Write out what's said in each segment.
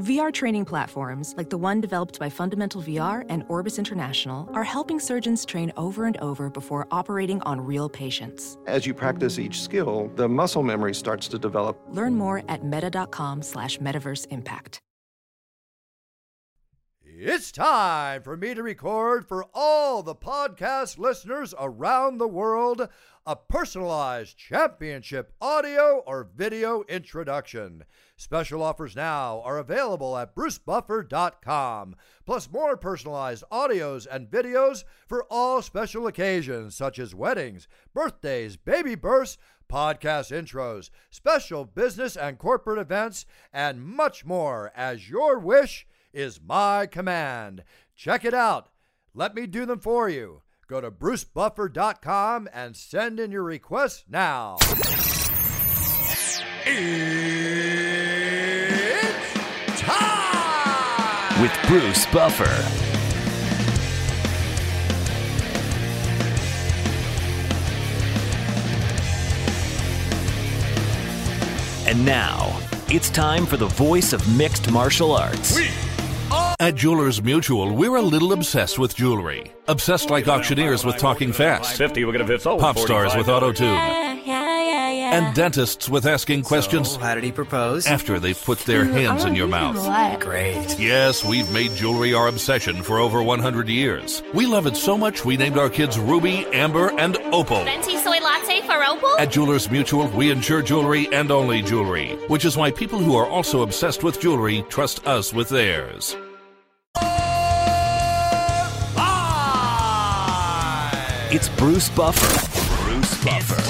VR training platforms, like the one developed by Fundamental VR and Orbis International, are helping surgeons train over and over before operating on real patients. As you practice each skill, the muscle memory starts to develop. Learn more at meta.com slash metaverse impact. It's time for me to record for all the podcast listeners around the world a personalized championship audio or video introduction. Special offers now are available at brucebuffer.com, plus more personalized audios and videos for all special occasions such as weddings, birthdays, baby births, podcast intros, special business and corporate events, and much more as your wish is my command. Check it out. Let me do them for you. Go to brucebuffer.com and send in your requests now. Bruce Buffer. And now, it's time for the voice of mixed martial arts. At Jewelers Mutual, we're a little obsessed with jewelry. Obsessed like auctioneers with talking fast, 50, we're going to fit sold. pop stars with auto tune. And dentists with asking questions How did he propose? after they've put their mm, hands in your mouth. What? Great. Yes, we've made jewelry our obsession for over 100 years. We love it so much we named our kids Ruby, Amber, and Opal. Venti soy latte for Opal? At Jewelers Mutual, we insure jewelry and only jewelry, which is why people who are also obsessed with jewelry trust us with theirs. It's Bruce Buffer. Bruce Buffer.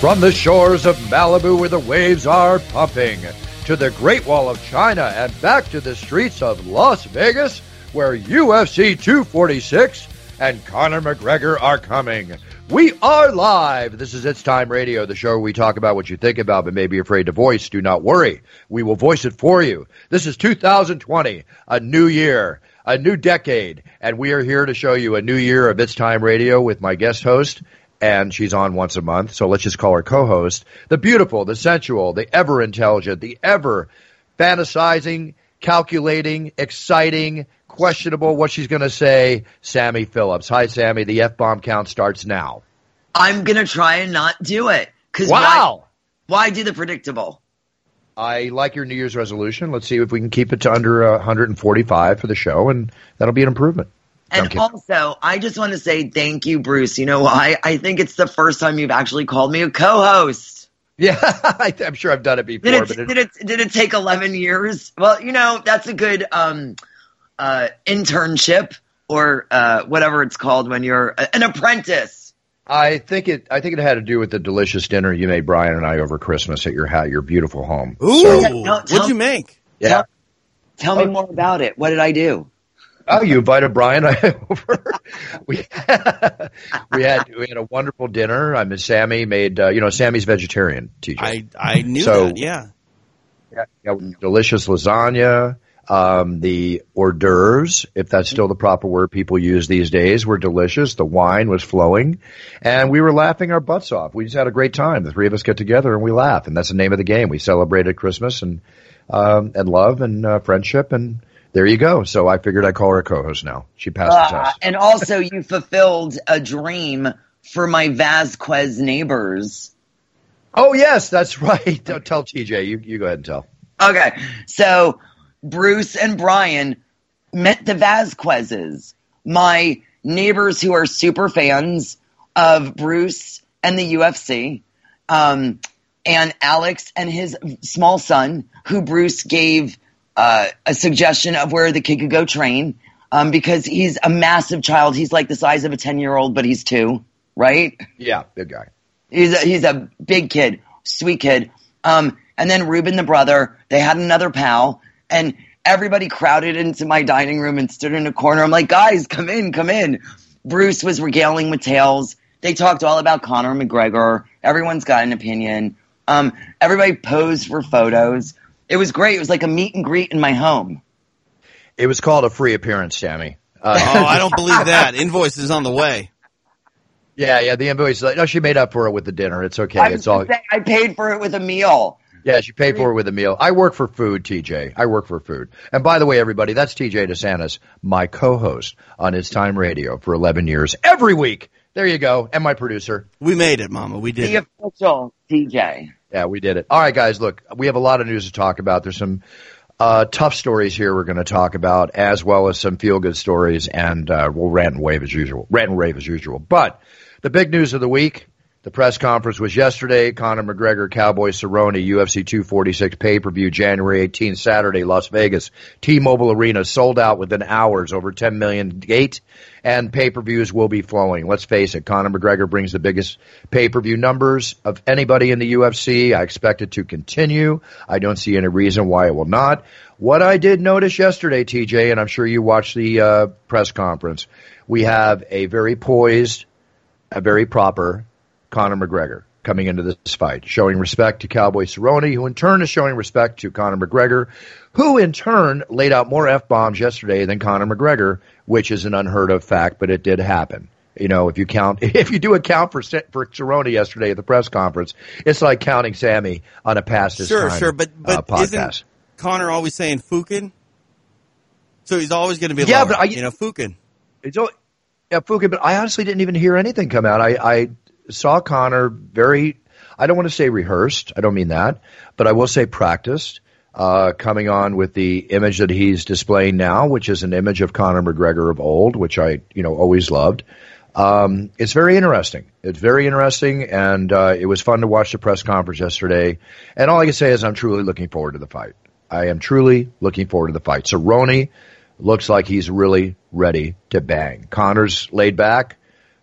From the shores of Malibu where the waves are pumping, to the Great Wall of China, and back to the streets of Las Vegas, where UFC 246 and Conor McGregor are coming. We are live. This is It's Time Radio, the show where we talk about what you think about but may be afraid to voice. Do not worry. We will voice it for you. This is 2020, a new year, a new decade, and we are here to show you a new year of It's Time Radio with my guest host, and she's on once a month, so let's just call her co-host, the beautiful, the sensual, the ever intelligent, the ever fantasizing, calculating, exciting, questionable what she's going to say, Sammy Phillips. Hi, Sammy. The F-bomb count starts now. I'm gonna try and not do it. Cause Wow. why, why do the predictable? I like your New Year's resolution. Let's see if we can keep it to under uh, 145 for the show, and that'll be an improvement. And also, I just want to say thank you, Bruce. You know why? I think it's the first time you've actually called me a co-host. Yeah, I, I'm sure I've done it before, Did it, but it, did it did it take 11 years? Well, you know that's a good um, uh, internship or uh, whatever it's called when you're an apprentice. I think it. I think it had to do with the delicious dinner you made Brian and I over Christmas at your ha- your beautiful home. Ooh, So- Tell- tell- what'd you make? yeah. Tell me more about it. What did I do? Oh, you invited Brian over. we we had we had a wonderful dinner. I mean, Sammy made. Uh, you know, Sammy's vegetarian. TJ. I I knew So- that. Yeah. Yeah, yeah, delicious lasagna. Um, the hors d'oeuvres, if that's still the proper word people use these days, were delicious. The wine was flowing, and we were laughing our butts off. We just had a great time. The three of us get together and we laugh, and that's the name of the game. We celebrated Christmas and um, and love and uh, friendship, and there you go. So I figured I'd call her a co-host now. She passed the Uh, test. and also, you fulfilled a dream for my Vasquez neighbors. Oh yes, that's right. Don't tell TJ. You you go ahead and tell. Okay, so Bruce and Brian met the Vasquezes, my neighbors who are super fans of Bruce and the UFC, um, and Alex and his small son, who Bruce gave uh, a suggestion of where the kid could go train um, because he's a massive child. He's like the size of a 10 year old, but he's two, right? Yeah, big guy. He's a, he's a big kid, sweet kid. Um, and then Ruben, the brother, they had another pal, and everybody crowded into my dining room and stood in a corner. I'm like, guys, come in, come in. Bruce was regaling with tales. They talked all about Conor McGregor. Everyone's got an opinion. Um, everybody posed for photos. It was great. It was like a meet and greet in my home. It was called a free appearance, Sammy. Uh, Oh, I don't believe that. Invoice is on the way. Yeah, yeah. The invoice. Like, no, she made up for it with the dinner. It's okay. I It's all. gonna I paid for it with a meal. Yeah, she paid for it with a meal. I work for food, TJ. I work for food. And by the way, everybody, that's TJ DeSantis, my co-host on It's Time Radio for 11 years, every week. There you go. And my producer. We made it, Mama. We did The official DJ. Yeah, we did it. All right, guys, look, we have a lot of news to talk about. There's some uh, tough stories here we're going to talk about, as well as some feel good stories, and uh, we'll rant and wave as usual. Rant and rave as usual. But the big news of the week the press conference was yesterday. Conor McGregor, Cowboy Cerrone, UFC 246 pay per view, January 18th, Saturday, Las Vegas. T Mobile Arena sold out within hours, over 10 million gate, and pay per views will be flowing. Let's face it, Conor McGregor brings the biggest pay per view numbers of anybody in the UFC. I expect it to continue. I don't see any reason why it will not. What I did notice yesterday, TJ, and I'm sure you watched the uh, press conference, we have a very poised, a very proper Conor McGregor coming into this fight, showing respect to Cowboy Cerrone, who in turn is showing respect to Conor McGregor, who in turn laid out more F bombs yesterday than Conor McGregor, which is an unheard of fact, but it did happen. You know, if you count, if you do account for for Cerrone yesterday at the press conference, it's like counting Sammy on a past Sure, time, sure, but uh, but podcast. isn't Conor always saying Fukin? So he's always going to be Yeah, lower, but I- you know Fukin. It's all, yeah, Fuka, but I honestly didn't even hear anything come out. I, I saw Conor very, I don't want to say rehearsed. I don't mean that, but I will say practiced, uh, coming on with the image that he's displaying now, which is an image of Conor McGregor of old, which I, you know, always loved. Um, it's very interesting. It's very interesting, and uh, it was fun to watch the press conference yesterday. And all I can say is I'm truly looking forward to the fight. I am truly looking forward to the fight. So Cerrone looks like he's really ready to bang. Conor's laid back,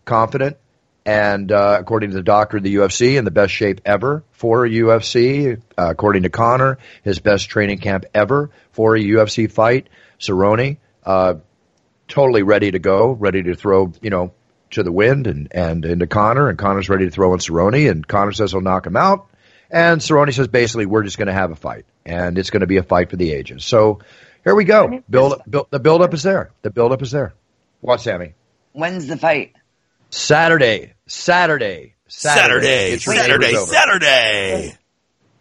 confident, and uh, according to the doctor of the UFC, in the best shape ever for a UFC. Uh, according to Conor, his best training camp ever for a UFC fight. Cerrone, uh, totally ready to go, ready to throw, you know, to the wind and, and into Conor, and Conor's ready to throw in Cerrone, and Conor says he'll knock him out. And Cerrone says basically we're just going to have a fight, and it's going to be a fight for the ages. So here we go. Build, build the build up is there. The build up is there. What, Sammy? When's the fight? Saturday, Saturday, Saturday, Get your Saturday. Saturday.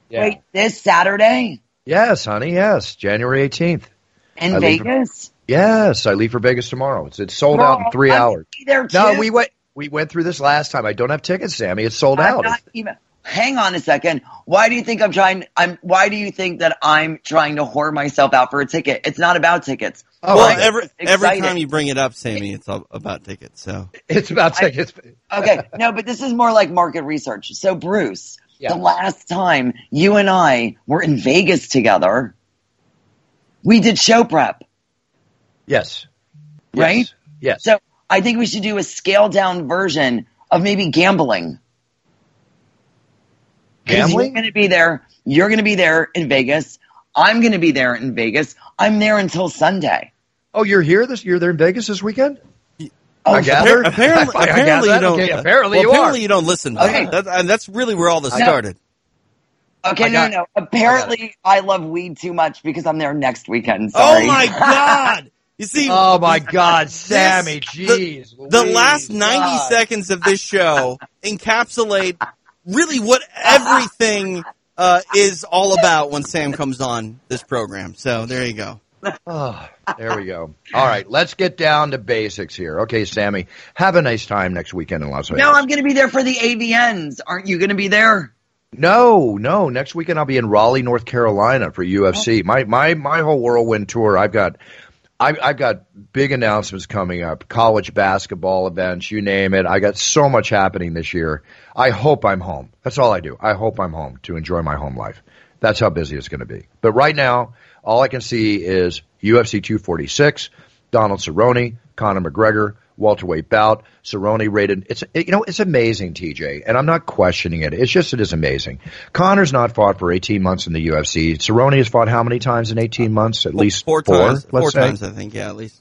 Yeah. Wait, this Saturday Yes, honey. Yes, January eighteenth. in I leave for- Vegas? Yes, I leave for Vegas tomorrow. It's it's sold out in three I'm hours. be there No, we went we went through this last time. I don't have tickets, Sammy. It's sold I'm out. not even. Hang on a second. Why do you think I'm trying? I'm. Why do you think that I'm trying to whore myself out for a ticket? It's not about tickets. Oh, well, I- every every excited. time you bring it up, Sammy, it's all about tickets. So It's about tickets. Okay, no, but this is more like market research. So, Bruce, Yeah. the last time you and I were in Vegas together, we did show prep, Yes. right? Yes. Yes. So, I think we should do a scaled down version of maybe gambling. 'Cause Gambling? You're going to be there. You're going to be there in Vegas. I'm going to be there in Vegas. I'm there until Sunday. Oh, you're here this you're there in Vegas this weekend? Oh, I gather. apparently, I gather uh, apparently you don't. Okay, apparently well, you apparently are. you don't listen. Okay. That, and that's really where all this No. started. Okay, no, got- no, no. Apparently, I love weed too much because I'm there next weekend. Oh Sorry. Oh my god! You see, Oh my God, Sammy! the- Jeez, the Louise, last 90 God. seconds of this show encapsulate really what everything uh, is all about when Sam comes on this program. So there you go. Oh, there we go. All right, let's get down to basics here. Okay, Sammy, have a nice time next weekend in Las Vegas. No, I'm going to be there for the AVNs. Aren't you going to be there? No, no. Next weekend I'll be in Raleigh, North Carolina for UFC. My my my whole whirlwind tour. I've got I've, I've got big announcements coming up. College basketball events, you name it. I got so much happening this year. I hope I'm home. That's all I do. I hope I'm home to enjoy my home life. That's how busy it's going to be. But right now, all I can see is UFC 246, Donald Cerrone, Conor McGregor, welterweight bout. Cerrone rated. It's it, you know it's amazing, TJ, and I'm not questioning it. It's just it is amazing. Conor's not fought for 18 months in the UFC. Cerrone has fought how many times in 18 months? At least four, four. times. let's Four say. times, I think. Yeah, at least.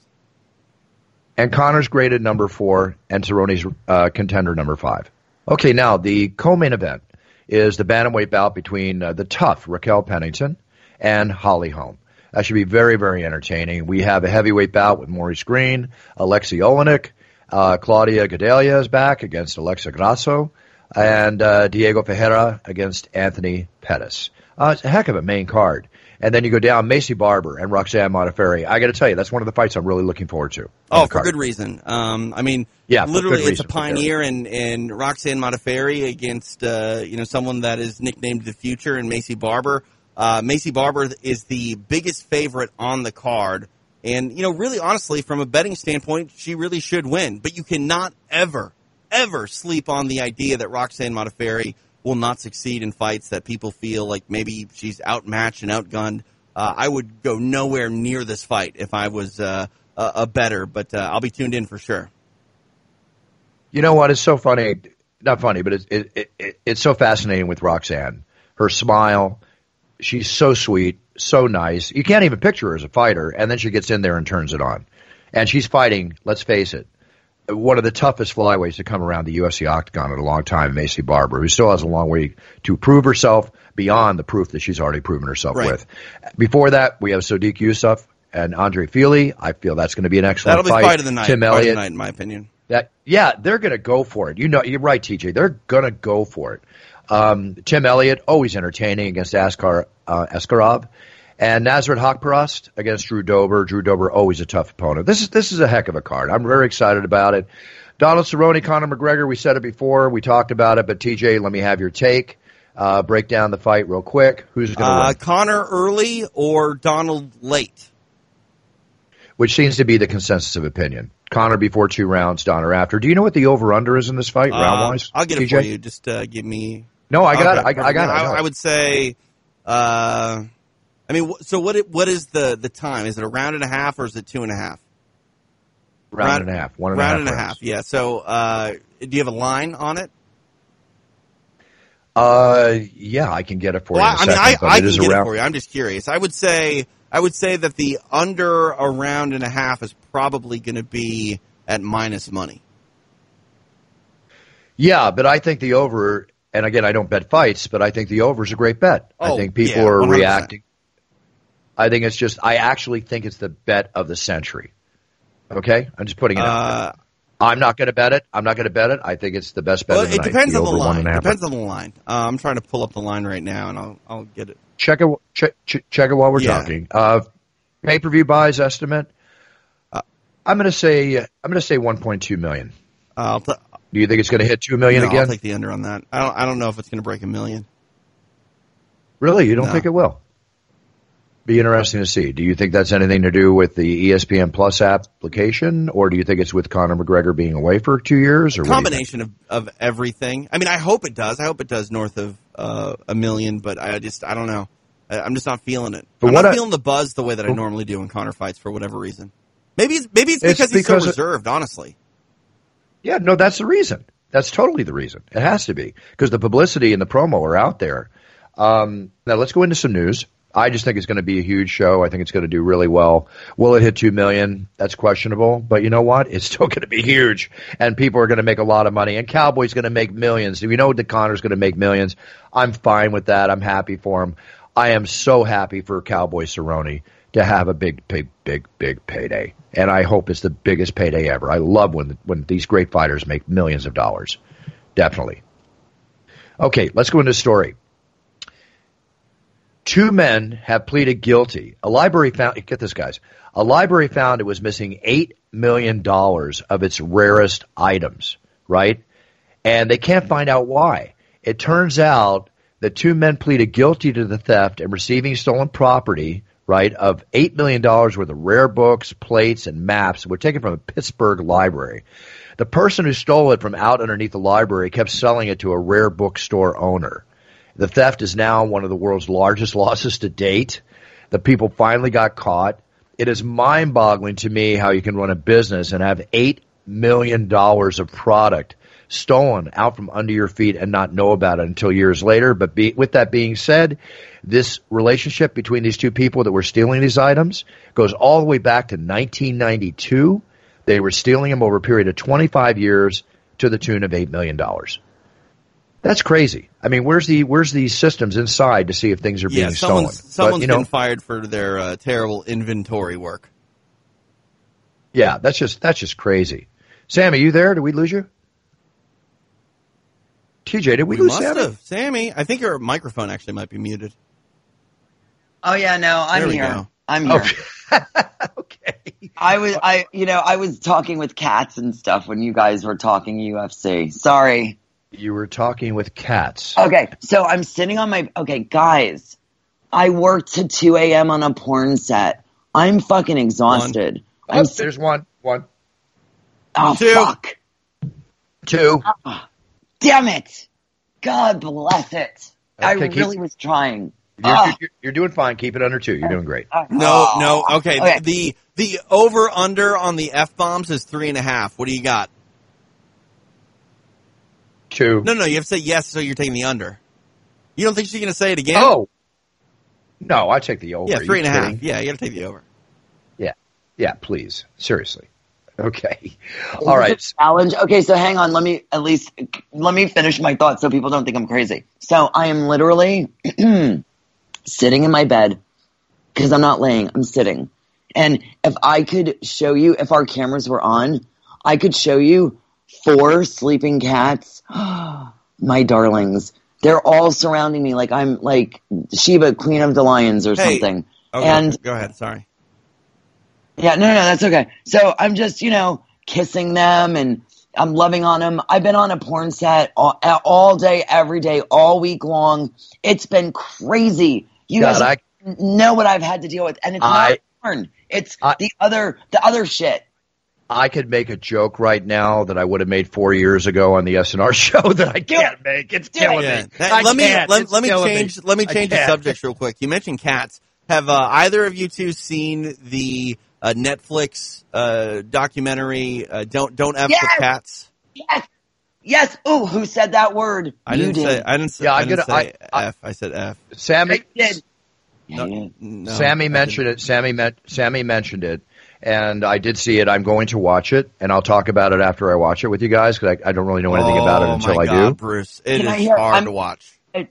And Conor's graded number four, and Cerrone's uh, contender number five. Okay, now the co-main event is the bantamweight bout between uh, the tough Raquel Pennington and Holly Holm. That should be very, very entertaining. We have a heavyweight bout with Maurice Greene, Aleksei Oleinik, uh, Claudia Gadelha is back against Alexa Grasso, and uh, Diego Ferreira against Anthony Pettis. Uh, it's a heck of a main card. And then you go down Maycee Barber and Roxanne Modafferi. I got to tell you, that's one of the fights I'm really looking forward to. Oh, for good reason. Um, I mean, yeah, literally, it's a pioneer in, in Roxanne Modafferi against uh, you know someone that is nicknamed the future and Maycee Barber. Uh, Maycee Barber is the biggest favorite on the card, and you know, really, honestly, from a betting standpoint, she really should win. But you cannot ever, ever sleep on the idea that Roxanne Modafferi will not succeed in fights that people feel like maybe she's outmatched and outgunned. Uh, I would go nowhere near this fight if I was uh, a, a better, but uh, I'll be tuned in for sure. You know what? It's so funny. Not funny, but it's it, it, it's so fascinating with Roxanne. Her smile. She's so sweet, so nice. You can't even picture her as a fighter, and then she gets in there and turns it on. And she's fighting. Let's face it, one of the toughest flyweights to come around the UFC octagon in a long time, Maycee Barber, who still has a long way to prove herself beyond the proof that she's already proven herself right. with. Before that, we have Sodiq Yusuff and Andre Fili. I feel that's going to be an excellent That'll be fight. fight of the night. Tim Elliott, night, in my opinion. That yeah, they're going to go for it. You know, you're right, TJ. They're going to go for it. Um, Tim Elliott, always entertaining against Askar uh, Askarov. And Nasrat Haqparast against Drew Dober. Drew Dober always a tough opponent. This is this is a heck of a card. I'm very excited about it. Donald Cerrone, Conor McGregor. We said it before. We talked about it. But TJ, let me have your take. Uh, break down the fight real quick. Who's going to Uh, win? Conor early or Donald late? Which seems to be the consensus of opinion. Conor before two rounds, Donner after. Do you know what the over under is in this fight, round wise? Uh, I'll get it TJ? for you. Just uh, give me. No, I got Okay, it. I, I got it. I I, it. I would say. Uh, I mean, so what? it- What is the the time? Is it a round and a half or is it two and a half? round, round- and a half. One and a round half and a half. Yeah. So, uh, do you have a line on it? Uh, yeah, I can get it for Well, you. I, a I mean, second, I, I can get around- it for you. I'm just curious. I would say I would say that the under a round and a half is probably going to be at minus money. Yeah, but I think the over, and again, I don't bet fights, but I think the over is a great bet. I Oh, think people yeah, are reacting. I think it's just, I actually think it's the bet of the century. Okay, I'm just putting it out there. Uh, I'm not going to bet it. I'm not going to bet it. I think it's the best bet well, of the it night. depends the on the line. and a half. Depends on the line. Uh, I'm trying to pull up the line right now, and I'll I'll get it. Check it. Check, check, it while we're Yeah. talking. Uh, pay per view buys estimate. Uh, I'm going to say I'm going to say 1.2 million. Uh, I'll t- Do you think it's going to hit two million no, again? I'll take the under on that. I don't I don't know if it's going to break a million. Really, you don't No. think it will? Be interesting to see. Do you think that's anything to do with the ESPN Plus application, or do you think it's with Conor McGregor being away for two years, or what do you think? combination of, of everything. I mean, I hope it does. I hope it does north of uh, a million, but I just I don't know. I, I'm just not feeling it. But I'm not I- feeling the buzz the way that I normally do in Conor fights for whatever reason. Maybe it's maybe it's It's because he's because so it- reserved. Honestly, Yeah, no, that's the reason. That's totally the reason. It has to be because the publicity and the promo are out there. Um, now let's go into some news. I just think it's going to be a huge show. I think it's going to do really well. Will it hit two million? That's questionable, but you know what? It's still going to be huge, and people are going to make a lot of money. And Cowboys going to make millions. You know that Conor's going to make millions. I'm fine with that. I'm happy for him. I am so happy for Cowboy Cerrone to have a big, big, big, big payday, and I hope it's the biggest payday ever. I love when when these great fighters make millions of dollars. Definitely. Okay, let's go into story. Two men have pleaded guilty. A library found, get this, guys. A library found it was missing $8 million of its rarest items, right? And they can't find out why. It turns out that two men pleaded guilty to the theft and receiving stolen property, right, of $8 million worth of rare books, plates, and maps were taken from a Pittsburgh library. The person who stole it from out underneath the library kept selling it to a rare bookstore owner. The theft is now one of the world's largest losses to date. The people finally got caught. It is mind boggling to me how you can run a business and have $8 million of product stolen out from under your feet and not know about it until years later. But be, with that being said, this relationship between these two people that were stealing these items goes all the way back to 1992. They were stealing them over a period of 25 years to the tune of $8 million. That's crazy. I mean, where's the where's the systems inside to see if things are yeah, being stolen? someone's someone's but, you know, been fired for their uh, terrible inventory work. yeah, that's just that's just crazy. Sammy, you there? Did we lose you? TJ, did we, We lose must Sammy? have, Sammy. I think your microphone actually might be muted. Oh yeah, no, I'm here. go. I'm oh, here. okay. I was, I, you know, I was talking with cats and stuff when you guys were talking UFC. Sorry. You were talking with cats. Okay, so I'm sitting on my. Okay, guys, I worked to 2 a.m. on a porn set. I'm fucking exhausted. Oh, I'm. there's one. One. Oh Two. fuck! Two. Damn it! God bless it. I Okay, keep- really was trying. You're, Ah. you're, you're doing fine. Keep it under two. You're doing great. No, Oh. no. Okay. Okay. The the over under on the f bombs is three and a half. What do you got? Two. No, no. You have to say yes, so you're taking the under. You don't think she's going to say it again? Oh. No, I take the over. yeah, Are three you and a half. Yeah, you got to take the over. Yeah. Yeah, please. Seriously. Okay. All right. challenge. Okay, so hang on. Let me at least let me finish my thoughts so people don't think I'm crazy. So I am literally sitting in my bed because I'm not laying. I'm sitting, and if I could show you, if our cameras were on, I could show you four sleeping cats. my darlings. They're all surrounding me like I'm like Sheba, Queen of the Lions, or Hey. something. Okay, And go ahead. Sorry. yeah, no, no, that's okay. So I'm just, you know, kissing them and I'm loving on them. I've been on a porn set all, all day, every day, all week long. It's been crazy. You God, guys I, know what I've had to deal with, and it's I- not porn. It's I- the other, the other shit. I could make a joke right now that I would have made four years ago on the SNR show that I can't make. It's killing Yeah. me. That- I let me can't. let, let me killing change let me change the subject real quick. You mentioned cats. Have uh, either of you two seen the uh, Netflix uh, documentary uh, "Don't Don't F Yes! with Cats"? Yes, yes. Ooh, who said that word? I you didn't did. say I didn't say, Yeah, I I'm didn't gonna- say I- I- F. I said F. Sammy, I did. No, no, Sammy I mentioned it. Sammy met, Sammy mentioned it, and I did see it. I'm going to watch it, and I'll talk about it after I watch it with you guys because I, I don't really know anything about it Oh, until my I God, do. Bruce, it Can I is hard I'm- to watch. Okay.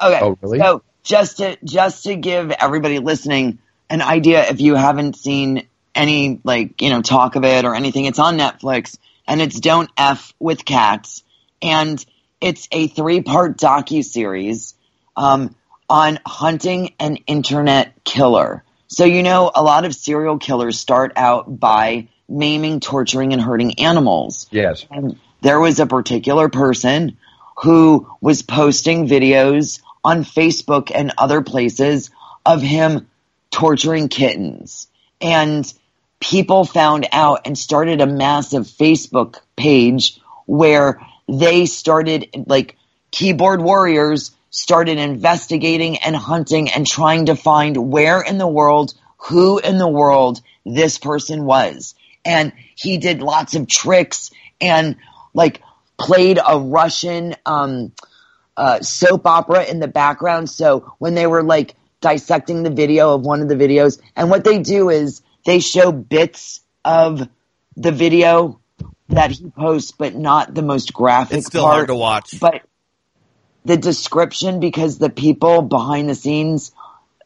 Oh, really? So just to just to give everybody listening an idea, if you haven't seen any like you know talk of it or anything, it's on Netflix and it's Don't F with Cats, and it's a three part docu series um, on hunting an internet killer. So you know, a lot of serial killers start out by maiming, torturing, and hurting animals. Yes. And there was a particular person who was posting videos on Facebook and other places of him torturing kittens. And people found out and started a massive Facebook page where they started, like, keyboard warriors started investigating and hunting and trying to find where in the world, who in the world this person was. And he did lots of tricks and like played a Russian um, uh, soap opera in the background. So when they were like dissecting the video of one of the videos, and what they do is they show bits of the video that he posts, but not the most graphic It's still part. hard to watch. But the description, because the people behind the scenes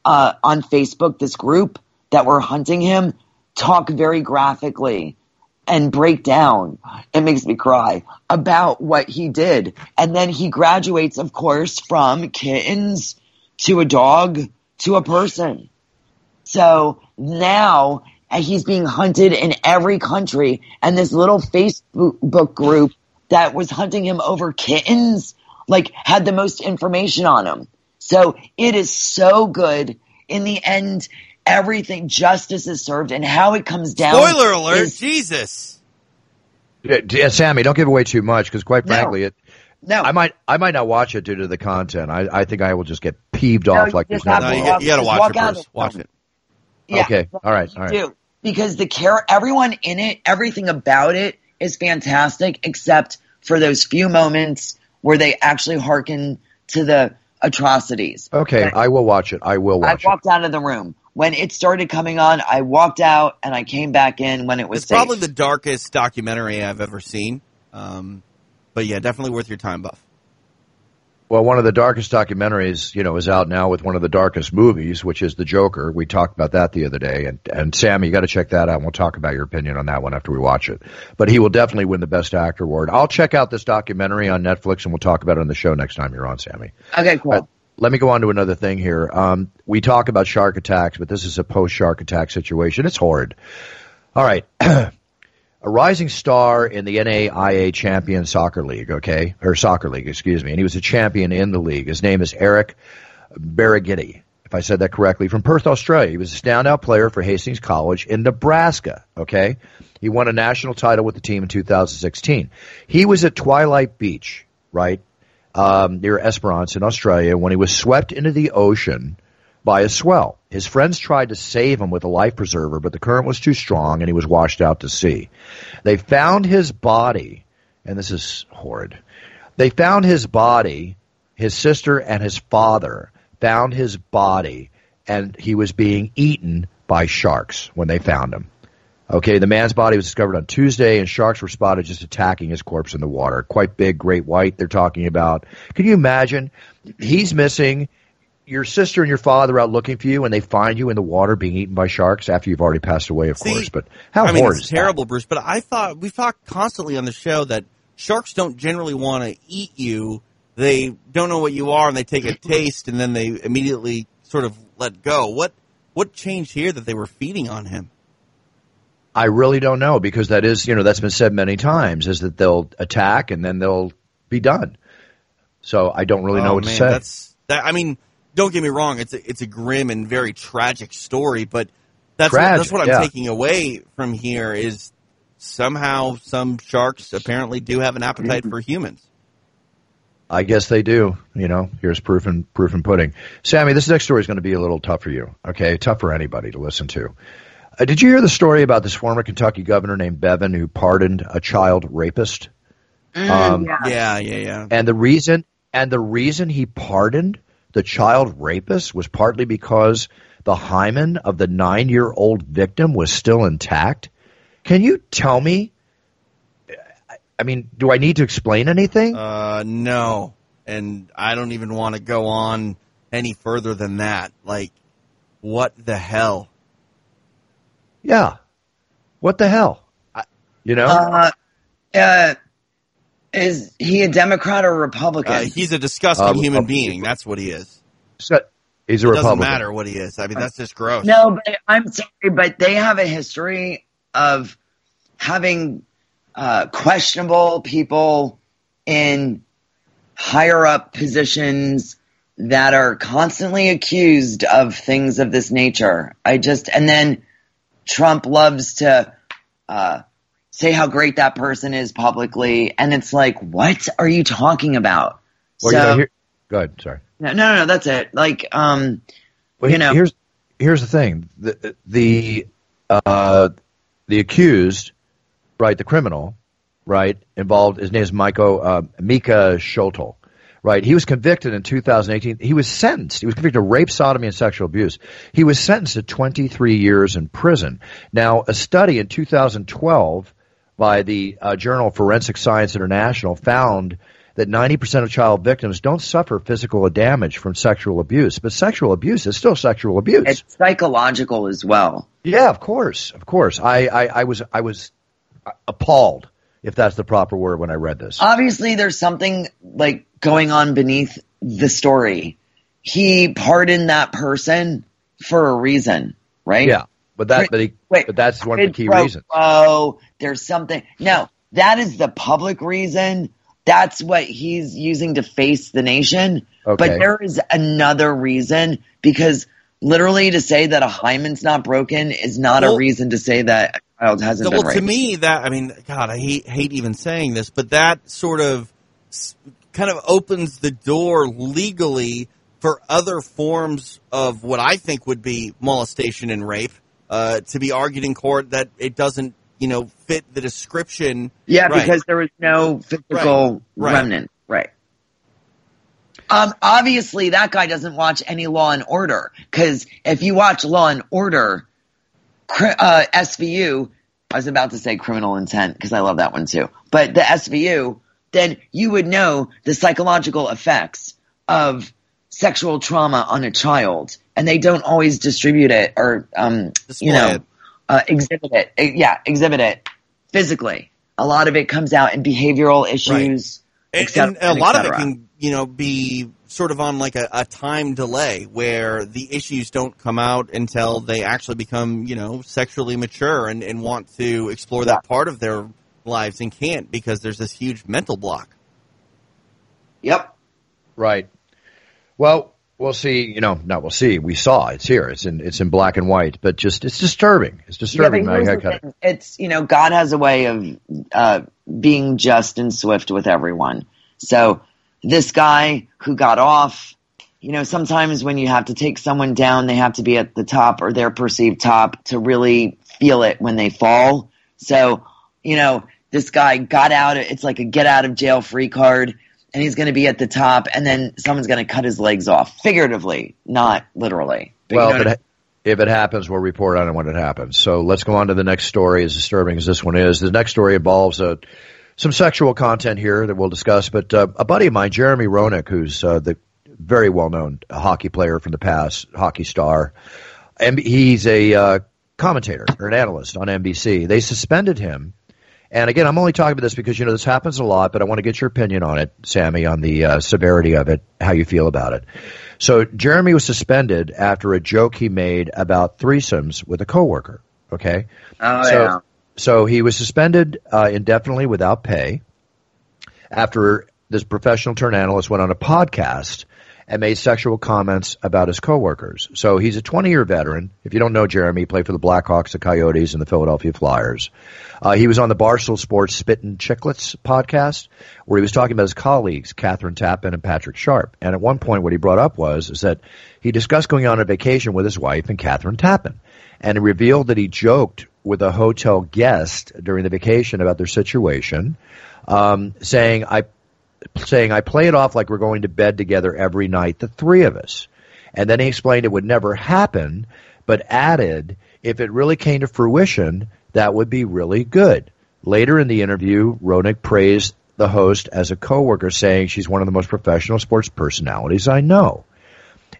uh, on Facebook, this group that were hunting him, talk very graphically and break down. It makes me cry about what he did. And then he graduates, of course, from kittens to a dog to a person. So now uh, he's being hunted in every country. And this little Facebook group that was hunting him over kittens, like had the most information on him. So it is so good. In the end, everything justice is served and how it comes down. Spoiler alert! is- Jesus. Yeah, yeah, Sammy, don't give away too much because, quite No. frankly, it. no, I might, I might not watch it due to the content. I, I think I will just get peeved No, off like just there's have No, no you, got- you got to watch it, out of Bruce. the Watch it. Yeah, Okay, all right, all right. do because the care everyone in it, everything about it is fantastic, except for those few moments where they actually hearken to the atrocities. Okay, I will watch it. I will watch it. I walked out of the room when it started coming on. I walked out and I came back in when it was It's safe. probably the darkest documentary I've ever seen. Um, but yeah, definitely worth your time, Buff. Well, one of the darkest documentaries, you know, is out now with one of the darkest movies, which is The Joker. We talked about that the other day, and and Sam, you got to check that out. and We'll talk about your opinion on that one after we watch it. But he will definitely win the Best Actor award. I'll check out this documentary on Netflix, and we'll talk about it on the show next time you're on, Sammy. okay, cool. Uh, let me go on to another thing here. Um, we talk about shark attacks, but this is a post shark attack situation. It's horrid. All right. a rising star in the NAIA Champion Soccer League, okay? Or Soccer League, excuse me. And he was a champion in the league. His name is Eric Barragitti, if I said that correctly, from Perth, Australia. He was a standout player for Hastings College in Nebraska, okay? He won a national title with the team in 2016. He was at Twilight Beach, right? um, near Esperance in Australia when he was swept into the ocean by a swell. His friends tried to save him with a life preserver, but the current was too strong and he was washed out to sea. They found his body, and this is horrid. They found his body, his sister and his father found his body, and he was being eaten by sharks when they found him. Okay, the man's body was discovered on Tuesday, and sharks were spotted just attacking his corpse in the water. Quite big, great white, they're talking about. Can you imagine? He's missing. Your sister and your father out looking for you, and they find you in the water being eaten by sharks after you've already passed away, of See, course. But how I mean, horrid it's is terrible, Bruce. But I thought we've talked constantly on the show that sharks don't generally want to eat you. They don't know what you are, and they take a taste, and then they immediately sort of let go. What what changed here that they were feeding on him? I really don't know because that is, you know, that's been said many times is that they'll attack and then they'll be done. So I don't really know Oh, what man, to say. That's that. I mean, don't get me wrong. It's a, it's a grim and very tragic story, but that's what, that's what I'm yeah. taking away from here is somehow some sharks apparently do have an appetite for humans. I guess they do. You know, here's proof and proof and pudding. Sammy, this next story is going to be a little tough for you. Okay, tough for anybody to listen to. Uh, did you hear the story about this former Kentucky governor named Bevin who pardoned a child rapist? Um, Yeah, yeah, yeah. And the reason and the reason he pardoned the child rapist was partly because the hymen of the nine year old victim was still intact. Can you tell me? I mean, do I need to explain anything? Uh, no, and I don't even want to go on any further than that. Like, what the hell? yeah. What the hell? I, you know? Uh, uh, is he a Democrat or Republican? Uh, he's a disgusting Uh, human being. That's what he is. So- He's a It doesn't matter what he is. I mean, that's just gross. No, but I'm sorry, but they have a history of having uh, questionable people in higher up positions that are constantly accused of things of this nature. I just, and then Trump loves to uh, say how great that person is publicly, and it's like, what are you talking about? Well, so, you know, go ahead. Sorry. no, no, no, that's it. Like, um, Well, You know. here's here's the thing: the the uh, the accused, right, the criminal, right, involved. His name is Michael uh, Micah Schoettle, right. He was convicted in 2018. He was sentenced. He was convicted of rape, sodomy, and sexual abuse. He was sentenced to 23 years in prison. Now, a study in 2012 by the uh, journal Forensic Science International found that 90% of child victims don't suffer physical damage from sexual abuse, but sexual abuse is still sexual abuse. it's psychological as well. yeah, of course, of course. I, I, I was I was appalled, if that's the proper word, when I read this. obviously there's something like going on beneath the story. He pardoned that person for a reason, right? yeah, but that but, he, Wait, but that's one of the key pro reasons. Oh, there's something. No, that is the public reason. That's what he's using to face the nation. Okay. But there is another reason because literally to say that a hymen's not broken is not Well- a reason to say that a child hasn't well, been to me, that I mean, God, I hate hate even saying this, but that sort of kind of opens the door legally for other forms of what I think would be molestation and rape uh, to be argued in court that it doesn't, you know, fit the description. Yeah, Right. because there was no physical Right. remnant. Right. Um, obviously, that guy doesn't watch any Law and Order because if you watch Law and Order, cri- uh, SVU, I was about to say criminal intent because I love that one too, but the SVU, then you would know the psychological effects of sexual trauma on a child, and they don't always distribute it or, um, you know, it. uh, exhibit it. Uh, Yeah, exhibit it physically. A lot of it comes out in behavioral issues. And, et cetera, and a and lot of it can, you know, be sort of on like a, a time delay where the issues don't come out until they actually become, you know, sexually mature and, and want to explore that part of their lives and can't because there's this huge mental block. Yep. Right. Well, we'll see. You know, not we'll see. We saw it's here. It's in it's in black and white, but just it's disturbing. It's disturbing. Yeah. It's you know God has a way of uh, being just and swift with everyone. So this guy who got off, you know, sometimes when you have to take someone down, they have to be at the top or their perceived top to really feel it when they fall. So you know, this guy got out. It's like a get out of jail free card and he's going to be at the top, and then someone's going to cut his legs off, figuratively, not literally. But well, you know if, it, if it happens, we'll report on it when it happens. So let's go on to the next story, as disturbing as this one is. The next story involves uh, some sexual content here that we'll discuss, but uh, a buddy of mine, Jeremy Roenick, who's uh, the very well-known hockey player from the past, hockey star, and he's a uh, commentator or an analyst on NBC. They suspended him and again, I'm only talking about this because you know this happens a lot, but I want to get your opinion on it, Sammy, on the uh, severity of it, how you feel about it. So Jeremy was suspended after a joke he made about threesomes with a coworker. Okay. Oh so, yeah. So he was suspended uh, indefinitely without pay after this professional turn analyst went on a podcast and made sexual comments about his coworkers. So he's a 20 year veteran. If you don't know Jeremy, he played for the Blackhawks, the Coyotes, and the Philadelphia Flyers. Uh, he was on the Barstool Sports Spittin' Chicklets podcast, where he was talking about his colleagues, Kathryn Tappen and Patrick Sharp. And at one point, what he brought up was is that he discussed going on a vacation with his wife and Kathryn Tappen, and he revealed that he joked with a hotel guest during the vacation about their situation, um, saying, "I." Saying, I play it off like we're going to bed together every night, the three of us. And then he explained it would never happen, but added, if it really came to fruition, that would be really good. Later in the interview, Roenick praised the host as a coworker, saying she's one of the most professional sports personalities I know.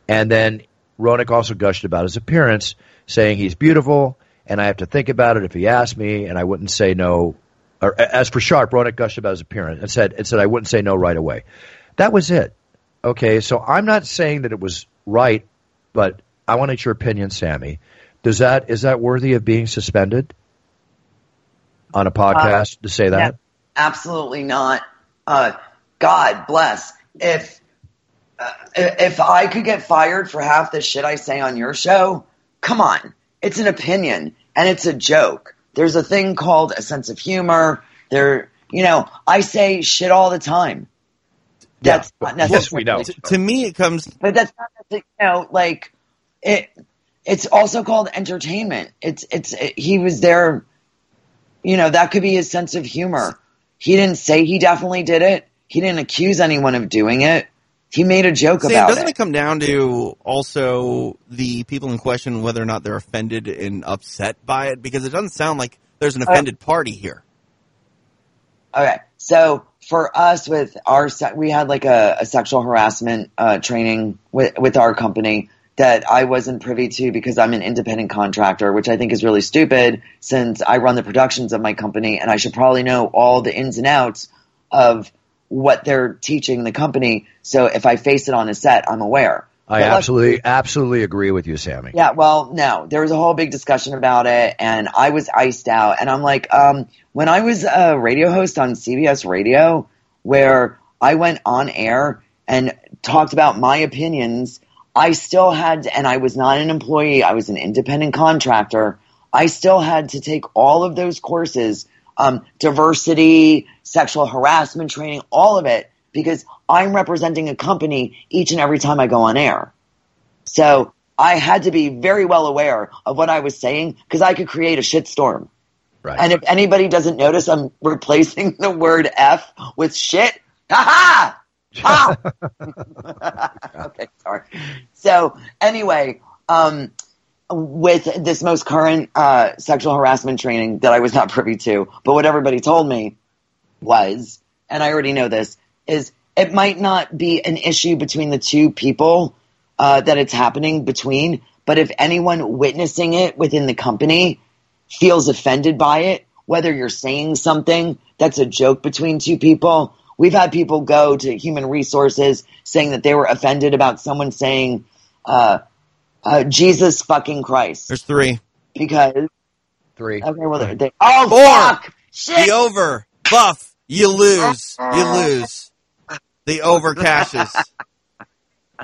And then Roenick also gushed about his appearance, saying he's beautiful, and I have to think about it if he asked me, and I wouldn't say no. Or as for Sharp, Roenick gushed about his appearance and said, and said I wouldn't say no right away. That was it. Okay, so I'm not saying that it was right, but I want to get your opinion, Sammy. Does that is that worthy of being suspended? on a podcast uh, to say that? absolutely not. Uh, God bless. If uh, if I could get fired for half the shit I say on your show, come on. It's an opinion and it's a joke. There's a thing called a sense of humor. There, you know, I say shit all the time. That's yeah, not necessarily. Yes, we know. To, to me, it comes. But that's not, you know, like it. It's also called entertainment. It's it's it, he was there you know, that could be his sense of humor. He didn't say he definitely did it. He didn't accuse anyone of doing it. He made a joke See, about doesn't it. it come down to also the people in question whether or not they're offended and upset by it? Because it doesn't sound like there's an uh, offended uh, party here. Okay, so for us with our we had like a, a sexual harassment uh, training with with our company that I wasn't privy to because I'm an independent contractor, which I think is really stupid since I run the productions of my company and I should probably know all the ins and outs of what they're teaching the company. So if I face it on a set, I'm aware. I but absolutely, absolutely agree with you, Sammy. Yeah, well, no, there was a whole big discussion about it, and I was iced out. And I'm like, um, when I was a radio host on CBS Radio, where I went on air and talked about my opinions I still had, and I was not an employee, I was an independent contractor. I still had to take all of those courses, um, diversity, sexual harassment training, all of it, because I'm representing a company each and every time I go on air. So I had to be very well aware of what I was saying because I could create a shitstorm. Right. And if anybody doesn't notice, I'm replacing the word F with shit. Ha ha! Okay, sorry. So anyway, um, with this most current uh, sexual harassment training that I was not privy to, but what everybody told me was, and I already know this, is it might not be an issue between the two people uh, that it's happening between, but if anyone witnessing it within the company feels offended by it, whether you're saying something that's a joke between two people, we've had people go to human resources saying that they were offended about someone saying, uh, uh, Jesus fucking Christ. There's three. Because three. Okay, well, they, they oh Four. fuck, shit. The over. Buff. You lose. You lose. The over cashes.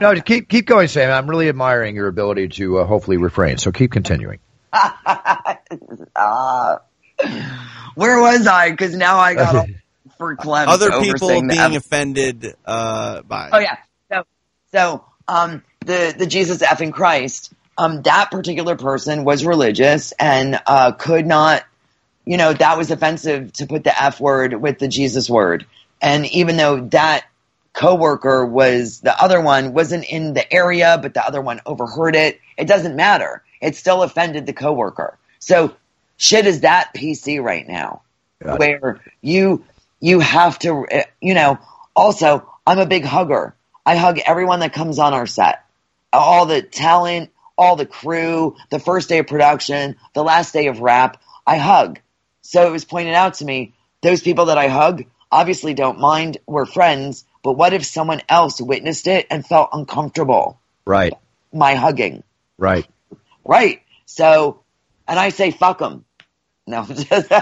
No, keep keep going, Sam. I'm really admiring your ability to uh, hopefully refrain. So keep continuing. uh, where was I? Because now I got all for Clem. Other people being F- offended uh, by. Oh yeah. So so um the the Jesus effing Christ um that particular person was religious and uh could not you know that was offensive to put the F word with the Jesus word. And even though that coworker was the other one wasn't in the area but the other one overheard it it doesn't matter. It still offended the coworker. So shit is that PC right now. Got it. where you you have to you know also i'm a big hugger. I hug everyone that comes on our set. All the talent all the crew the first day of production the last day of wrap i hug so it was pointed out to me those people that i hug obviously don't mind we're friends but what if someone else witnessed it and felt uncomfortable? Right, my hugging. Right. right. So and i say fuck them no,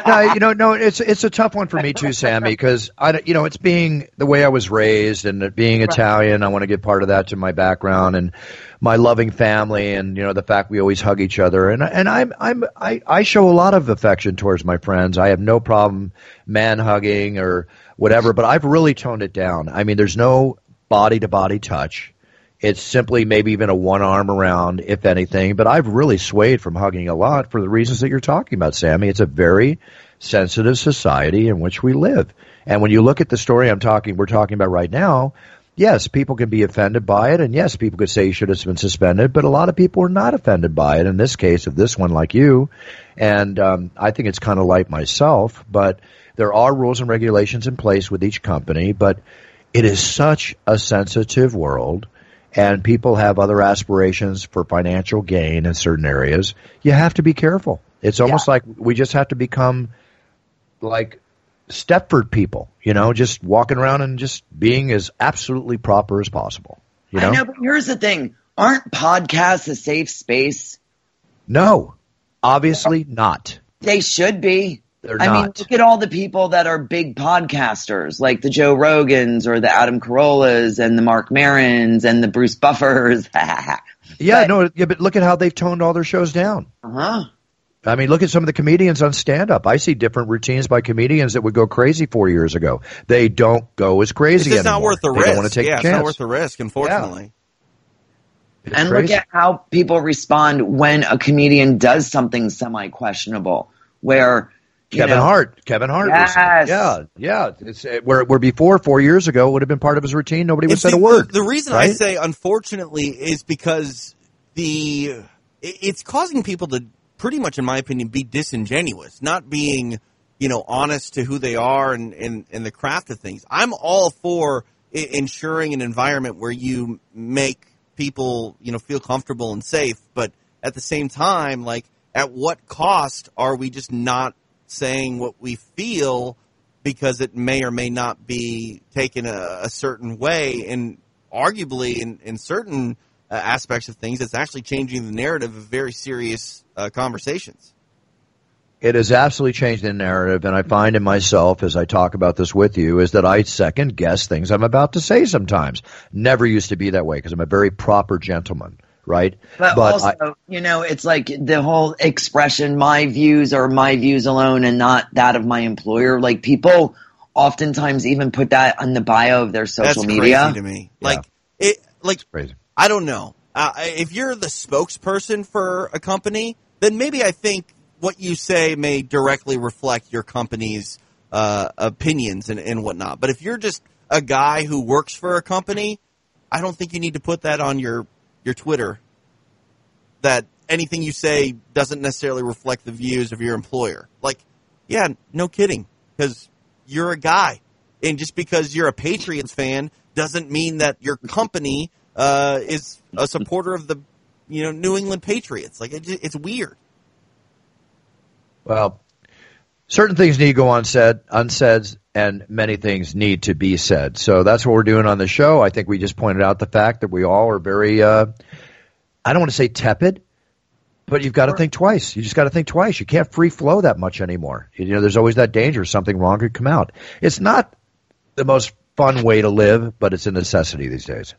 no, you know, no, it's it's a tough one for me too, Sammy, because I, you know, it's being the way I was raised and being Italian. I want to give part of that to my background and my loving family, and you know, the fact we always hug each other. And and I'm I'm I, I show a lot of affection towards my friends. I have no problem man hugging or whatever, but I've really toned it down. I mean, there's no body to body touch. It's simply maybe even a one arm around, if anything. But I've really swayed from hugging a lot for the reasons that you're talking about, Sammy. It's a very sensitive society in which we live. And when you look at the story I'm talking, we're talking about right now, yes, people can be offended by it, and yes, people could say you should have been suspended, but a lot of people are not offended by it. In this case, of this one, like you, and um, I think it's kind of like myself, but there are rules and regulations in place with each company, but it is such a sensitive world and people have other aspirations for financial gain in certain areas, you have to be careful. It's almost like we just have to become like Stepford people, you know, just walking around and just being as absolutely proper as possible. You know? I know, but here's the thing: aren't podcasts a safe space? No, obviously not. They should be. They're I mean, look at all the people that are big podcasters, like the Joe Rogans or the Adam Carollas and the Marc Marons and the Bruce Buffers. Yeah, no, yeah, but look at how they've toned all their shows down. huh. I mean, look at some of the comedians on stand up. I see different routines by comedians that would go crazy four years ago. They don't go as It's crazy just not worth the they risk. don't want to take yeah, a it's not worth the risk, unfortunately. It's And crazy. look at how people respond when a comedian does something semi questionable, where you Kevin know, Hart. Kevin Hart. was- Yes. yeah, yeah. It's uh, where where before four years ago it would have been part of his routine. Nobody would And have said see, a word. The, the reason I say unfortunately is because the it's causing people to pretty much, in my opinion, be disingenuous, not being you know honest to who they are and and, and the craft of things. I'm all for I- ensuring an environment where you make people you know feel comfortable and safe, but at the same time, like at what cost are we just not saying what we feel because it may or may not be taken a, a certain way. And arguably in, in certain uh, aspects of things it's actually changing the narrative of very serious uh, conversations. It has absolutely changed the narrative, and I find in myself as I talk about this with you is that I second guess things I'm about to say sometimes. Never used to be that way because I'm a very proper gentleman, right? But, I- also, you know, it's like the whole expression, my views are my views alone and not that of my employer. Like people oftentimes even put that on the bio of their social that's media. crazy to me like it like crazy. i don't know uh, if you're the spokesperson for a company then maybe i think what you say may directly reflect your company's uh, opinions and, and whatnot but if you're just a guy who works for a company i don't think you need to put that on your your twitter that anything you say doesn't necessarily reflect the views of your employer like yeah no kidding because you're a guy and just because you're a Patriots fan doesn't mean that your company uh, is a supporter of the you know New England Patriots. Like it, it's weird. Well, certain things need to go unsaid, unsaid, and many things need to be said. So that's what we're doing on the show. I think we just pointed out the fact that we all are very, uh, I don't want to say tepid, but you've got to think twice. You just got to think twice. You can't free flow that much anymore. You know, there's always that danger something wrong could come out. It's not the most fun way to live, but it's a necessity these days.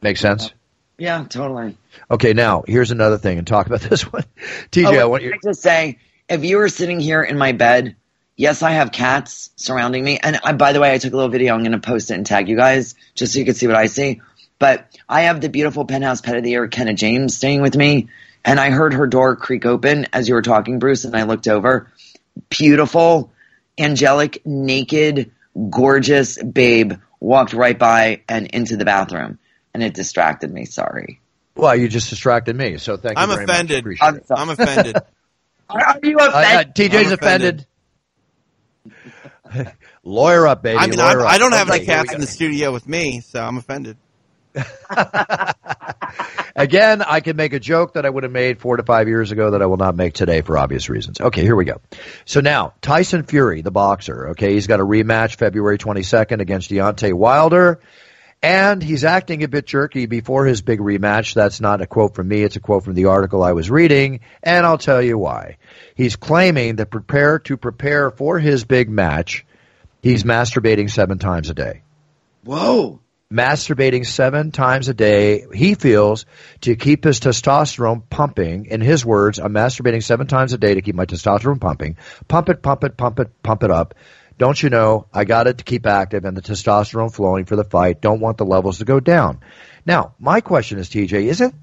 Make sense? Yeah, totally. Okay, now here's another thing, and talk about this one, TJ. Oh, I want you to say, if you were sitting here in my bed, yes, I have cats surrounding me, and I, by the way, I took a little video. I'm going to post it and tag you guys just so you can see what I see. But I have the beautiful penthouse pet of the year, Kenna James, staying with me, and I heard her door creak open as you were talking, Bruce, and I looked over. Beautiful, angelic, naked, gorgeous babe walked right by and into the bathroom, and it distracted me. Sorry. Well, you just distracted me, so thank you. I'm very offended. Much. I'm, it. I'm offended. Are you Uh, uh, offended? TJ's offended. offended. Lawyer up, baby. I mean, I'm, up. I don't have Okay, any cats in the studio with me, so I'm offended. Again, I can make a joke that I would have made four to five years ago that I will not make today for obvious reasons. Okay, here we go. So now, Tyson Fury, the boxer, okay, he's got a rematch February 22nd against Deontay Wilder. And he's acting a bit jerky before his big rematch. That's not a quote from me. It's a quote from the article I was reading. And I'll tell you why. He's claiming that prepare to prepare for his big match, he's masturbating seven times a day Whoa. masturbating seven times a day, he feels, to keep his testosterone pumping. In his words, I'm masturbating seven times a day to keep my testosterone pumping. Pump it, pump it, pump it, pump it up. Don't you know, I got it to keep active and the testosterone flowing for the fight. Don't want the levels to go down. Now, my question is, TJ, isn't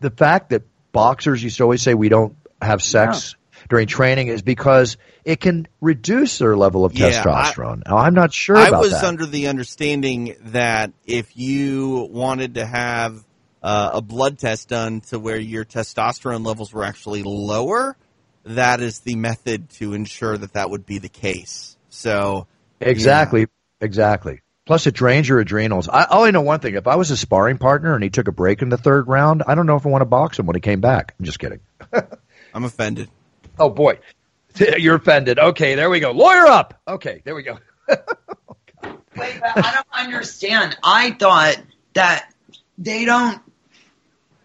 the fact that boxers used to always say we don't have sex during training is because it can reduce their level of Yeah, testosterone? now, I'm not sure I was that. under the understanding that if you wanted to have uh, a blood test done to where your testosterone levels were actually lower, that is the method to ensure that that would be the case. So Exactly. Exactly. Plus, it drains your adrenals. I I only know one thing. If I was a sparring partner and he took a break in the third round, I don't know if I want to box him when he came back. I'm just kidding. I'm offended. Oh boy, you're offended. Okay, there we go. Lawyer up. Okay, there we go. Wait, but I don't understand. I thought that they don't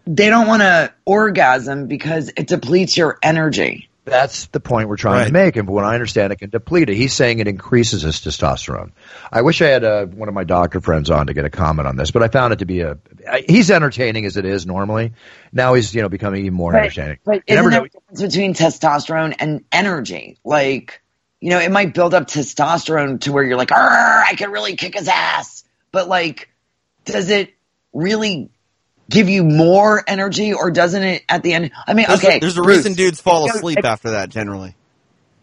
they don't want to orgasm because it depletes your energy. That's the point we're trying to make. And when I understand it can deplete it, he's saying it increases his testosterone. I wish I had uh, one of my doctor friends on to get a comment on this, but I found it to be a. I- He's entertaining as it is normally. Now he's you know becoming even more entertaining. But You never isn't there a difference between testosterone and energy? Like, you know, it might build up testosterone to where you're like, I can really kick his ass. But like, does it really give you more energy or doesn't it at the end? I mean, There's, okay. a, there's a Bruce, reason dudes fall if you go- asleep if- after that generally.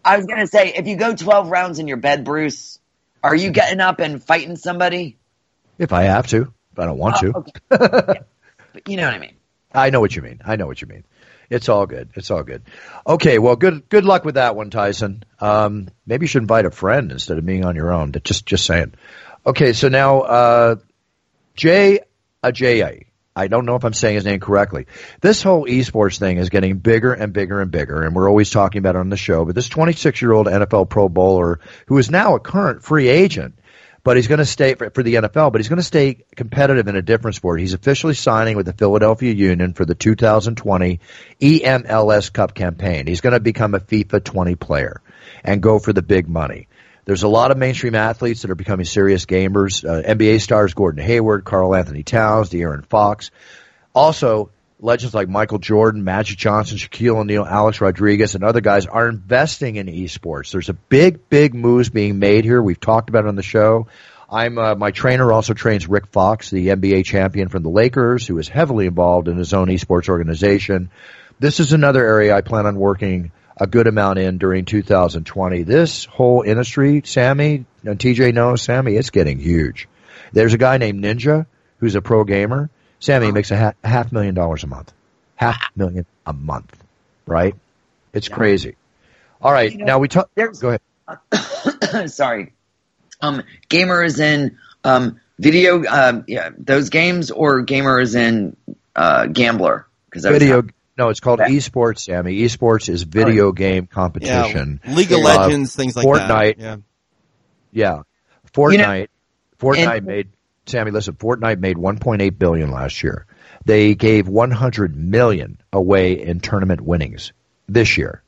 I was going to say, if you go 12 rounds in your bed, Bruce, are you getting up and fighting somebody? If I have to, if I don't want to. Oh, okay. Yeah. But you know what I mean. I know what you mean. I know what you mean. It's all good. It's all good. Okay, well, good good luck with that one, Tyson. Um, maybe you should invite a friend instead of being on your own. Just just saying. Okay, so now uh, Jay Ajayi. I don't know if I'm saying his name correctly. This whole esports thing is getting bigger and bigger and bigger, and we're always talking about it on the show. But this 26 year old NFL Pro Bowler, who is now a current free agent, but he's going to stay for, for the NFL, but he's going to stay competitive in a different sport. He's officially signing with the Philadelphia Union for the 2020 EMLS Cup campaign. He's going to become a FIFA 20 player and go for the big money. There's a lot of mainstream athletes that are becoming serious gamers. Uh, NBA stars Gordon Hayward, Karl-Anthony Towns, De'Aaron Fox. Also, legends like Michael Jordan, Magic Johnson, Shaquille O'Neal, Alex Rodriguez, and other guys are investing in esports. There's a big, big moves being made here. We've talked about it on the show. I'm uh, my trainer also trains Rick Fox, the NBA champion from the Lakers, who is heavily involved in his own esports organization. This is another area I plan on working a good amount in during 2020. This whole industry, Sammy and TJ knows, Sammy, it's getting huge. There's a guy named Ninja who's a pro gamer. Sammy makes a ha- half million dollars a month. Half million a month, right? It's crazy. All right, You know, now we talk. there's- Go ahead. Sorry. Um, gamer is in um, video, um, yeah, those games, or gamer is in uh, gambler? Because Video. No, it's called Yeah. esports, Sammy. Esports is video game competition. Yeah, League of Uh, Legends, things like Fortnite. that. Yeah. Yeah, Fortnite. You know, Fortnite and, made Sammy. Listen, Fortnite made 1.8 billion last year. They gave 100 million away in tournament winnings this year.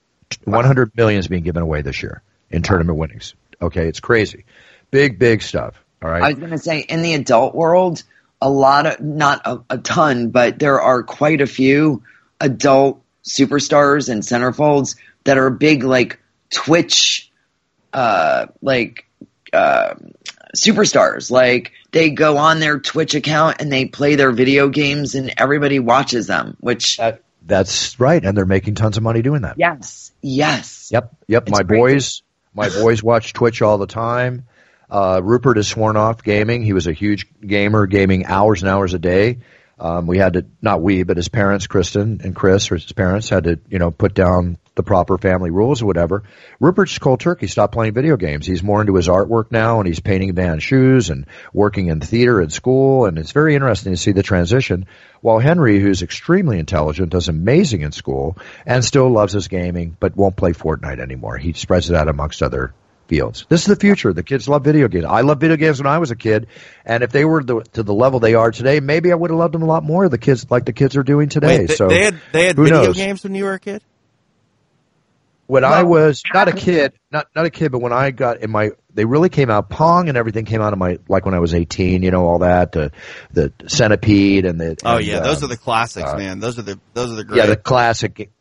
100 million is being given away this year in tournament winnings. Okay, it's crazy. Big, big stuff. All right. I was going to say, in the adult world, a lot of, not a, a ton, but there are quite a few adult superstars and centerfolds that are big, like Twitch, uh, like, uh, superstars. Like they go on their Twitch account and they play their video games and everybody watches them, which that, that's right. And they're making tons of money doing that. Yes. Yes. Yep. Yep. It's my boys, my boys watch Twitch all the time. Uh, Rupert has sworn off gaming. He was a huge gamer, gaming hours and hours a day. Um, we had to, not we, but his parents, Kristen and Chris, or his parents, had to, you know, put down the proper family rules or whatever. Rupert's cold turkey stopped playing video games. He's more into his artwork now, and he's painting Van shoes and working in theater and school, and it's very interesting to see the transition. While Henry, who's extremely intelligent, does amazing in school and still loves his gaming, but won't play Fortnite anymore. He spreads it out amongst other fields. This is the future. The kids love video games. I love video games when I was a kid, and if they were the, to the level they are today, maybe I would have loved them a lot more. The kids like the kids are doing today. Wait, so they had they had video knows? games when you were a kid. When well, I was not a kid, not not a kid, but when I got in my, they really came out. Pong and everything came out of my like when I was eighteen. You know all that, uh, the centipede and the. Oh and, yeah, those um, are the classics, uh, man. Those are the those are the great. Yeah, the classic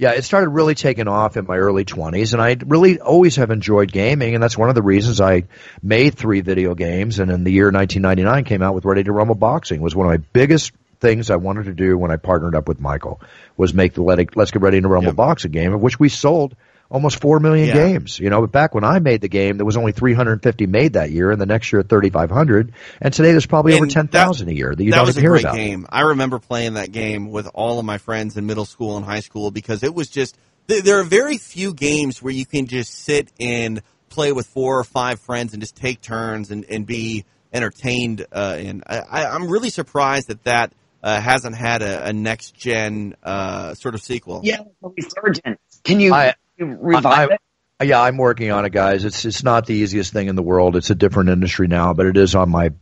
yeah, it started really taking off in my early 20s, and I really always have enjoyed gaming, and that's one of the reasons I made three video games, and in the year 1999 came out with Ready to Rumble Boxing. It was one of my biggest things I wanted to do when I partnered up with Michael was make the Let's Get Ready to Rumble. Boxing game, of which we sold – almost four million yeah. games. You know, but back when I made the game, there was only 350 made that year, and the next year 3,500. And today there's probably and over 10,000 a year that you that don't was even hear great about. Game. I remember playing that game with all of my friends in middle school and high school because it was just there are very few games where you can just sit and play with four or five friends and just take turns and, and be entertained. Uh, and I, I'm really surprised that that uh, hasn't had a, a next gen uh, sort of sequel. Yeah, resurgence. Can you? I, revive it? Yeah, I'm working on it, guys. It's it's not the easiest thing in the world. It's a different industry now, but it is on my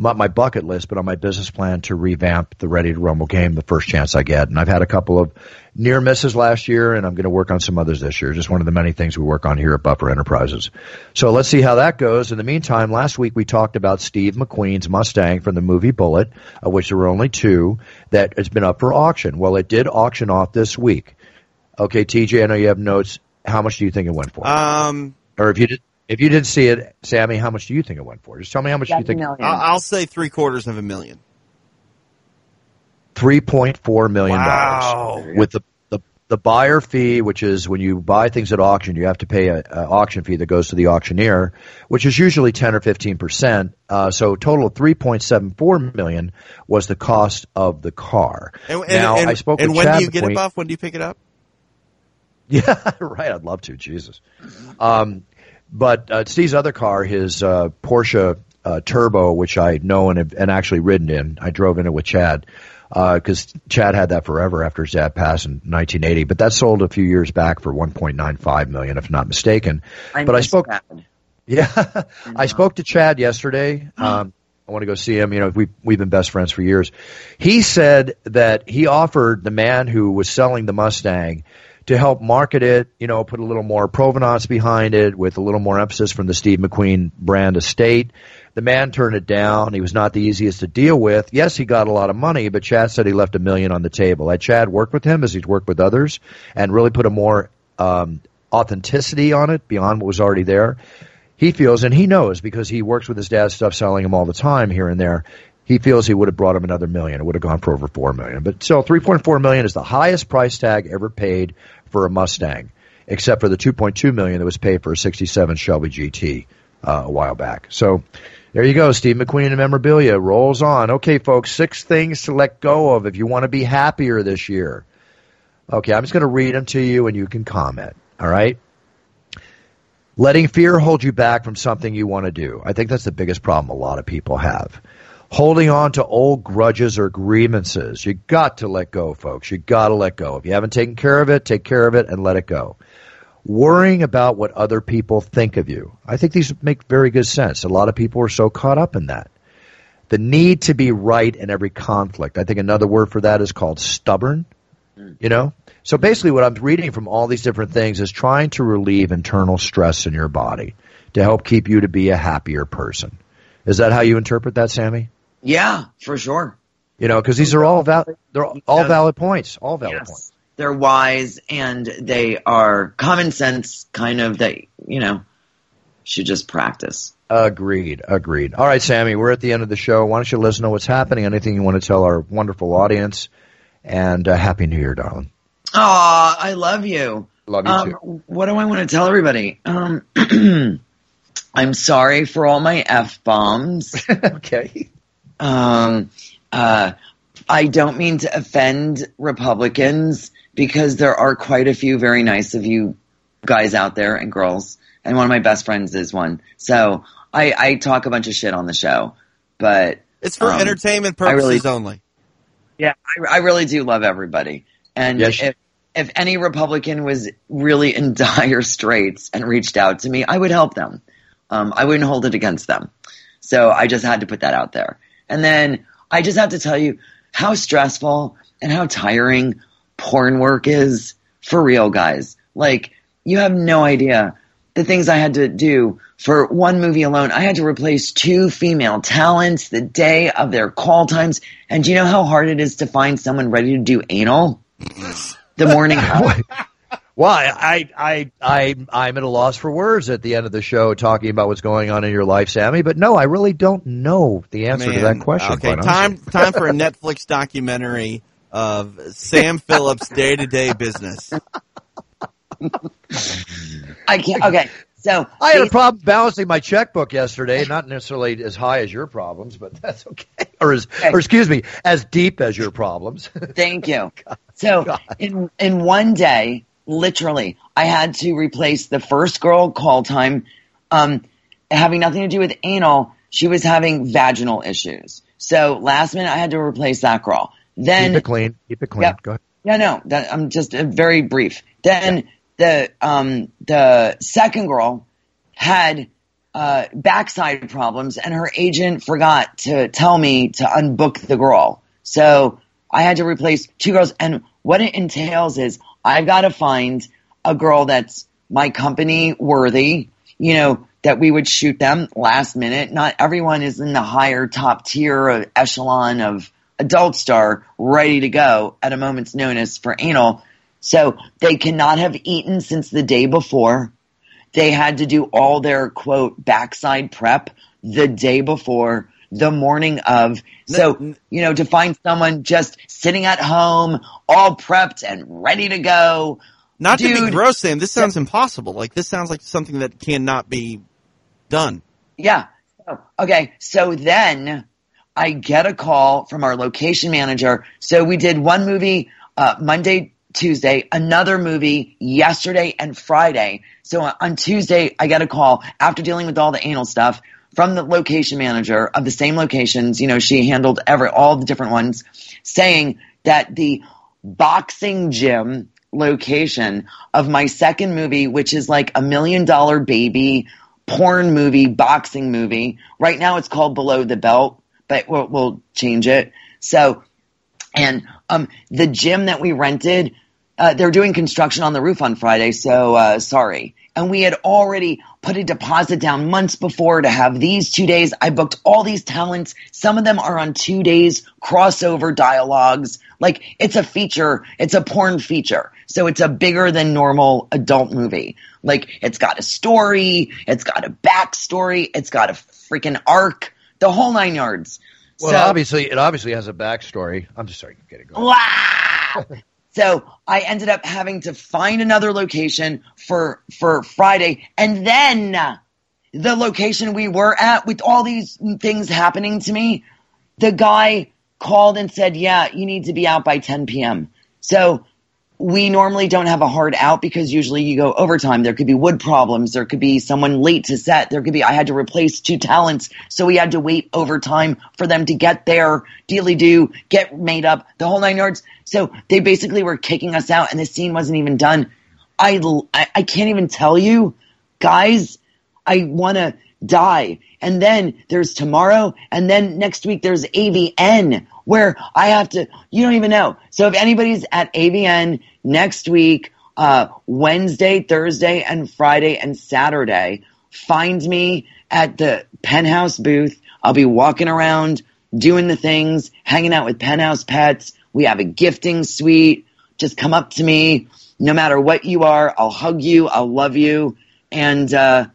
my, my bucket list, but on my business plan to revamp the Ready to Rumble game the first chance I get. And I've had a couple of near misses last year, and I'm going to work on some others this year. Just one of the many things we work on here at Buffer Enterprises. So let's see how that goes. In the meantime, last week we talked about Steve McQueen's Mustang from the movie Bullitt, of which there were only two, that has been up for auction. Well, it did auction off this week. Okay, TJ, I know you have notes. How much do you think it went for? Um, or if you did, if you didn't see it, Sammy, how much do you think it went for? Just tell me how much you think. Million. I'll say three quarters of a million. Three point four million dollars wow. with the, the the buyer fee, which is when you buy things at auction, you have to pay an auction fee that goes to the auctioneer, which is usually ten or fifteen percent. Uh, so total of three point seven four million was the cost of the car. And, and now and, I spoke. And when Chad do you get it, Buff? When do you pick it up? Yeah, right. I'd love to. Jesus. Um, but uh, Steve's other car, his uh, Porsche uh, Turbo, which I know and, have, and actually ridden in, I drove in it with Chad because uh, Chad had that forever after his dad passed in 1980. But that sold a few years back for 1.95 million, if not mistaken. I but I spoke. That. Yeah, I spoke to Chad yesterday. Um, I want to go see him. You know, we we've been best friends for years. He said that he offered the man who was selling the Mustang to help market it, you know, put a little more provenance behind it with a little more emphasis from the Steve McQueen brand estate. The man turned it down. He was not the easiest to deal with. Yes, he got a lot of money, but Chad said he left a million on the table. Had Chad worked with him as he's worked with others and really put a more um, authenticity on it beyond what was already there, he feels, and he knows because he works with his dad's stuff, selling him all the time here and there he feels he would have brought him another million. It would have gone for over four million. But still, 3.4 million is the highest price tag ever paid for a Mustang, except for the 2.2 million that was paid for a 67 Shelby GT uh, a while back. So there you go, Steve McQueen and memorabilia rolls on. Okay, folks, six things to let go of if you want to be happier this year. Okay, I'm just going to read them to you and you can comment. All right. Letting fear hold you back from something you want to do. I think that's the biggest problem a lot of people have holding on to old grudges or grievances. You got to let go, folks. You got to let go. If you haven't taken care of it, take care of it and let it go. worrying about what other people think of you. I think these make very good sense. A lot of people are so caught up in that. The need to be right in every conflict. I think another word for that is called stubborn. You know? So basically what I'm reading from all these different things is trying to relieve internal stress in your body to help keep you to be a happier person. Is that how you interpret that, Sammy? Yeah, for sure. You know, because these are all val- they're all valid points, all valid Yes. points. They're wise and they are common sense, kind of that you know should just practice. Agreed, agreed. All right, Sammy, we're at the end of the show. Why don't you let us know what's happening? Anything you want to tell our wonderful audience? And uh, happy New Year, darling. Aw, I love you. Love you Um, too. what do I want to tell everybody? Um, I'm sorry for all my f bombs. okay. Um, uh, I don't mean to offend Republicans because there are quite a few very nice of you guys out there and girls, and one of my best friends is one. So I, I talk a bunch of shit on the show, but It's for um, entertainment I really- purposes only. Yeah, I, I really do love everybody. And Yes. if, if any Republican was really in dire straits and reached out to me, I would help them. Um, I wouldn't hold it against them. So I just had to put that out there. And then I just have to tell you how stressful and how tiring porn work is for real, guys. Like, you have no idea the things I had to do for one movie alone. I had to replace two female talents the day of their call times. And do you know how hard it is to find someone ready to do anal the morning? Well, I, I, I, I'm at a loss for words at the end of the show talking about what's going on in your life, Sammy. But no, I really don't know the answer to that question. Okay, time time for a Netflix documentary of Sam Phillips' day to day business. I can't. Okay. So I had a problem balancing my checkbook yesterday. Not necessarily as high as your problems, but that's okay. Or as, or excuse me, as deep as your problems. Thank you. So in in one day, literally, I had to replace the first girl call time, um, having nothing to do with anal. She was having vaginal issues. So last minute, I had to replace that girl. Then Keep it clean. Keep it clean. Yep. Go ahead. Yeah, no, that, I'm just uh, very brief. Then the um the second girl had uh backside problems, and her agent forgot to tell me to unbook the girl. So I had to replace two girls, and what it entails is I've got to find a girl that's my company worthy. You know that we would shoot them last minute. Not everyone is in the higher top tier uh, echelon of adult star ready to go at a moment's notice for anal. So they cannot have eaten since the day before. They had to do all their quote backside prep the day before, the morning of. So, you know, to find someone just sitting at home, all prepped and ready to go. Not to be Dude. gross, Sam. This sounds impossible. Like this sounds like something that cannot be done. Yeah. Okay. So then I get a call from our location manager. So we did one movie uh, Monday, Tuesday, another movie yesterday and Friday. So on Tuesday, I get a call after dealing with all the anal stuff from the location manager of the same locations. You know, she handled every all the different ones, saying that the boxing gym location of my second movie, which is like a million dollar baby porn movie, boxing movie. Right now it's called Below the Belt, but we'll, we'll change it. So, and um, the gym that we rented, uh, they're doing construction on the roof on Friday, so uh, sorry. And we had already put a deposit down months before to have these two days. I booked all these talents. Some of them are on two days crossover dialogues. Like it's a feature, it's a porn feature. So it's a bigger than normal adult movie. Like it's got a story, it's got a backstory, it's got a freaking arc, the whole nine yards. Well, So- obviously, it obviously has a backstory. I'm just sorry. Get it going. Wow. So I ended up having to find another location for for Friday, and then the location we were at with all these things happening to me, the guy called and said, "Yeah, you need to be out by 10 p.m." So we normally don't have a hard out because usually you go overtime. There could be wood problems. There could be someone late to set. There could be, I had to replace two talents. So we had to wait overtime for them to get there, dealy do, get made up, the whole nine yards. So they basically were kicking us out and the scene wasn't even done. I, I, I can't even tell you, guys, I want to die. And then there's tomorrow. And then next week there's AVN where I have to, you don't even know. So if anybody's at AVN next week, uh, Wednesday, Thursday, and Friday and Saturday, find me at the penthouse booth. I'll be walking around doing the things, hanging out with penthouse pets. We have a gifting suite. Just come up to me. No matter what you are, I'll hug you. I'll love you. And, uh,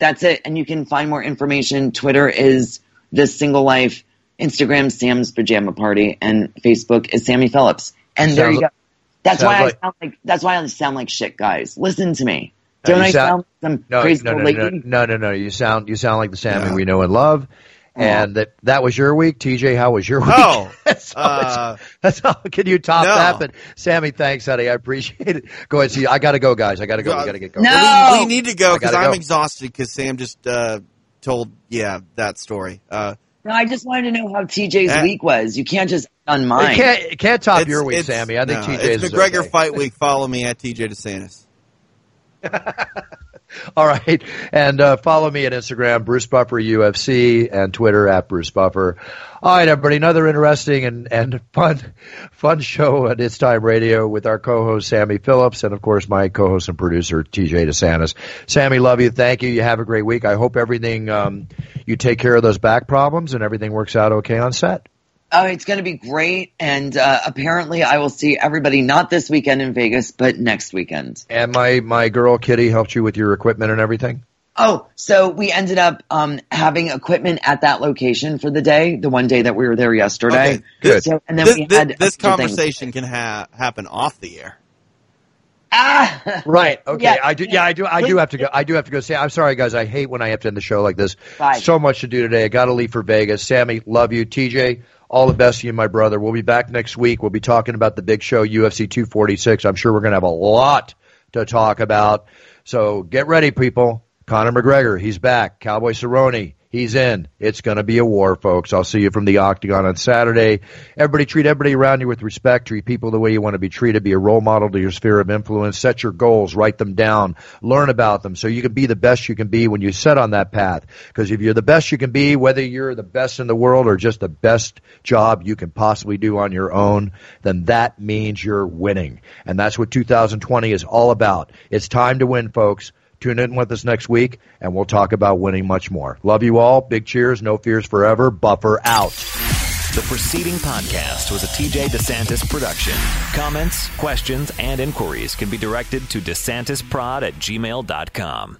that's it. And you can find more information. Twitter is this single life. Instagram, Sam's pajama party and Facebook is Sammy Phillips. And there you go. That's why like, I sound like, that's why I sound like shit, guys. Listen to me. Don't I sound, like some no, crazy no, no, lady? No, no, no, You sound, you sound like the Sammy yeah. we know and love. And that that was your week, TJ. How was your week? Oh, that's, all, uh, that's all. Can you top no. that? But Sammy, thanks, honey. I appreciate it. Go ahead. See, I got to go, guys. I got to go. We got to get going. No, we, we need to go because I'm go. exhausted. Because Sam just uh, told, yeah, that story. Uh, no, I just wanted to know how TJ's uh, week was. You can't just on mine. It can't, it can't top your week, Sammy. I think no, TJ's It's McGregor okay. Fight Week. Follow me at TJ DeSantis. All right. And uh, follow me at Instagram, Bruce Buffer UFC, and Twitter at Bruce Buffer. All right, everybody. Another interesting and, and fun fun show at It's Time Radio with our co-host Sammy Phillips and of course my co-host and producer TJ DeSantis. Sammy, love you. Thank you. You have a great week. I hope everything um, you take care of those back problems and everything works out okay on set. Oh, it's going to be great. And uh, apparently, I will see everybody not this weekend in Vegas, but next weekend. And my, my girl Kitty helped you with your equipment and everything? Oh, so we ended up um, having equipment at that location for the day, the one day that we were there yesterday. Okay, good. So, and then this, we had this conversation can ha- happen off the air. Ah, right. Okay. Yeah. I do. Yeah, I do. I do have to go. I do have to go. Say, I'm sorry, guys. I hate when I have to end the show like this. Bye. So much to do today. I got to leave for Vegas. Sammy, love you. TJ, all the best to you, my brother. We'll be back next week. We'll be talking about the big show, UFC 246. I'm sure we're going to have a lot to talk about. So get ready, people. Conor McGregor, he's back. Cowboy Cerrone, he's in. It's going to be a war, folks. I'll see you from the Octagon on Saturday. Everybody treat everybody around you with respect. Treat people the way you want to be treated. Be a role model to your sphere of influence. Set your goals. Write them down. Learn about them so you can be the best you can be when you set on that path. Because if you're the best you can be, whether you're the best in the world or just the best job you can possibly do on your own, then that means you're winning. And that's what 2020 is all about. It's time to win, folks. Tune in with us next week, and we'll talk about winning much more. Love you all. Big cheers. No fears forever. Buffer out. The preceding podcast was a TJ DeSantis production. Comments, questions, and inquiries can be directed to DeSantisProd at gmail.com.